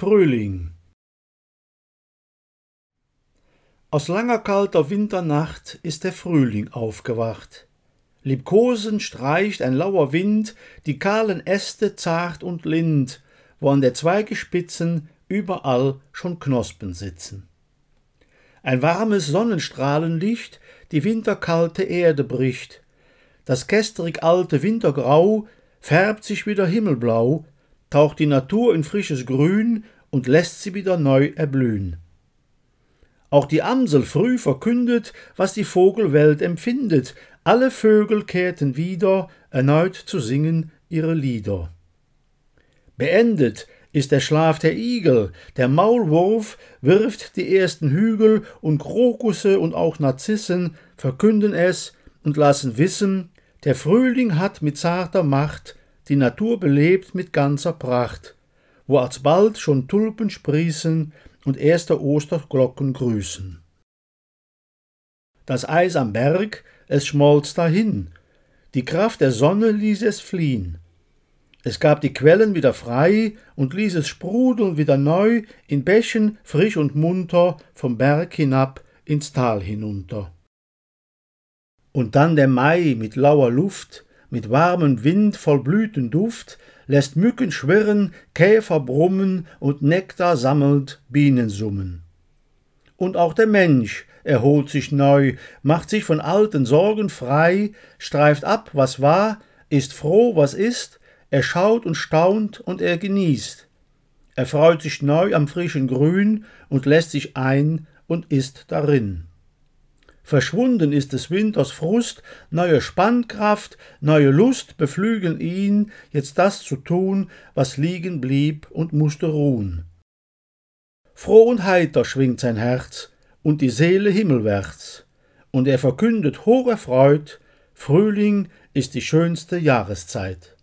Frühling Aus langer kalter Winternacht ist der Frühling aufgewacht. Liebkosend streicht ein lauer Wind die kahlen Äste zart und lind, wo an der Zweigespitzen überall schon Knospen sitzen. Ein warmes Sonnenstrahlenlicht die winterkalte Erde bricht. Das kästrig alte Wintergrau färbt sich wieder himmelblau, taucht die Natur in frisches Grün und lässt sie wieder neu erblühen. Auch die Amsel früh verkündet, was die Vogelwelt empfindet. Alle Vögel kehrten wieder, erneut zu singen ihre Lieder. Beendet ist der Schlaf der Igel, der Maulwurf wirft die ersten Hügel, und Krokusse und auch Narzissen verkünden es und lassen wissen, der Frühling hat mit zarter Macht die Natur belebt mit ganzer Pracht, wo alsbald schon Tulpen sprießen, und erste Osterglocken grüßen. Das Eis am Berg, es schmolz dahin, die Kraft der Sonne ließ es fliehen. Es gab die Quellen wieder frei und ließ es sprudeln wieder neu in Bächen frisch und munter vom Berg hinab ins Tal hinunter. Und dann der Mai mit lauer Luft, mit warmem Wind voll Blütenduft, lässt Mücken schwirren, Käfer brummen und Nektar sammelt Bienen summen. Und auch der Mensch erholt sich neu, macht sich von alten Sorgen frei, streift ab, was war, ist froh, was ist, er schaut und staunt und er genießt. Er freut sich neu am frischen Grün und lässt sich ein und ist darin. Verschwunden ist des Winters Frust, neue Spannkraft, neue Lust beflügeln ihn, jetzt das zu tun, was liegen blieb und musste ruhen. Froh und heiter schwingt sein Herz und die Seele himmelwärts, und er verkündet hocherfreut, Frühling ist die schönste Jahreszeit.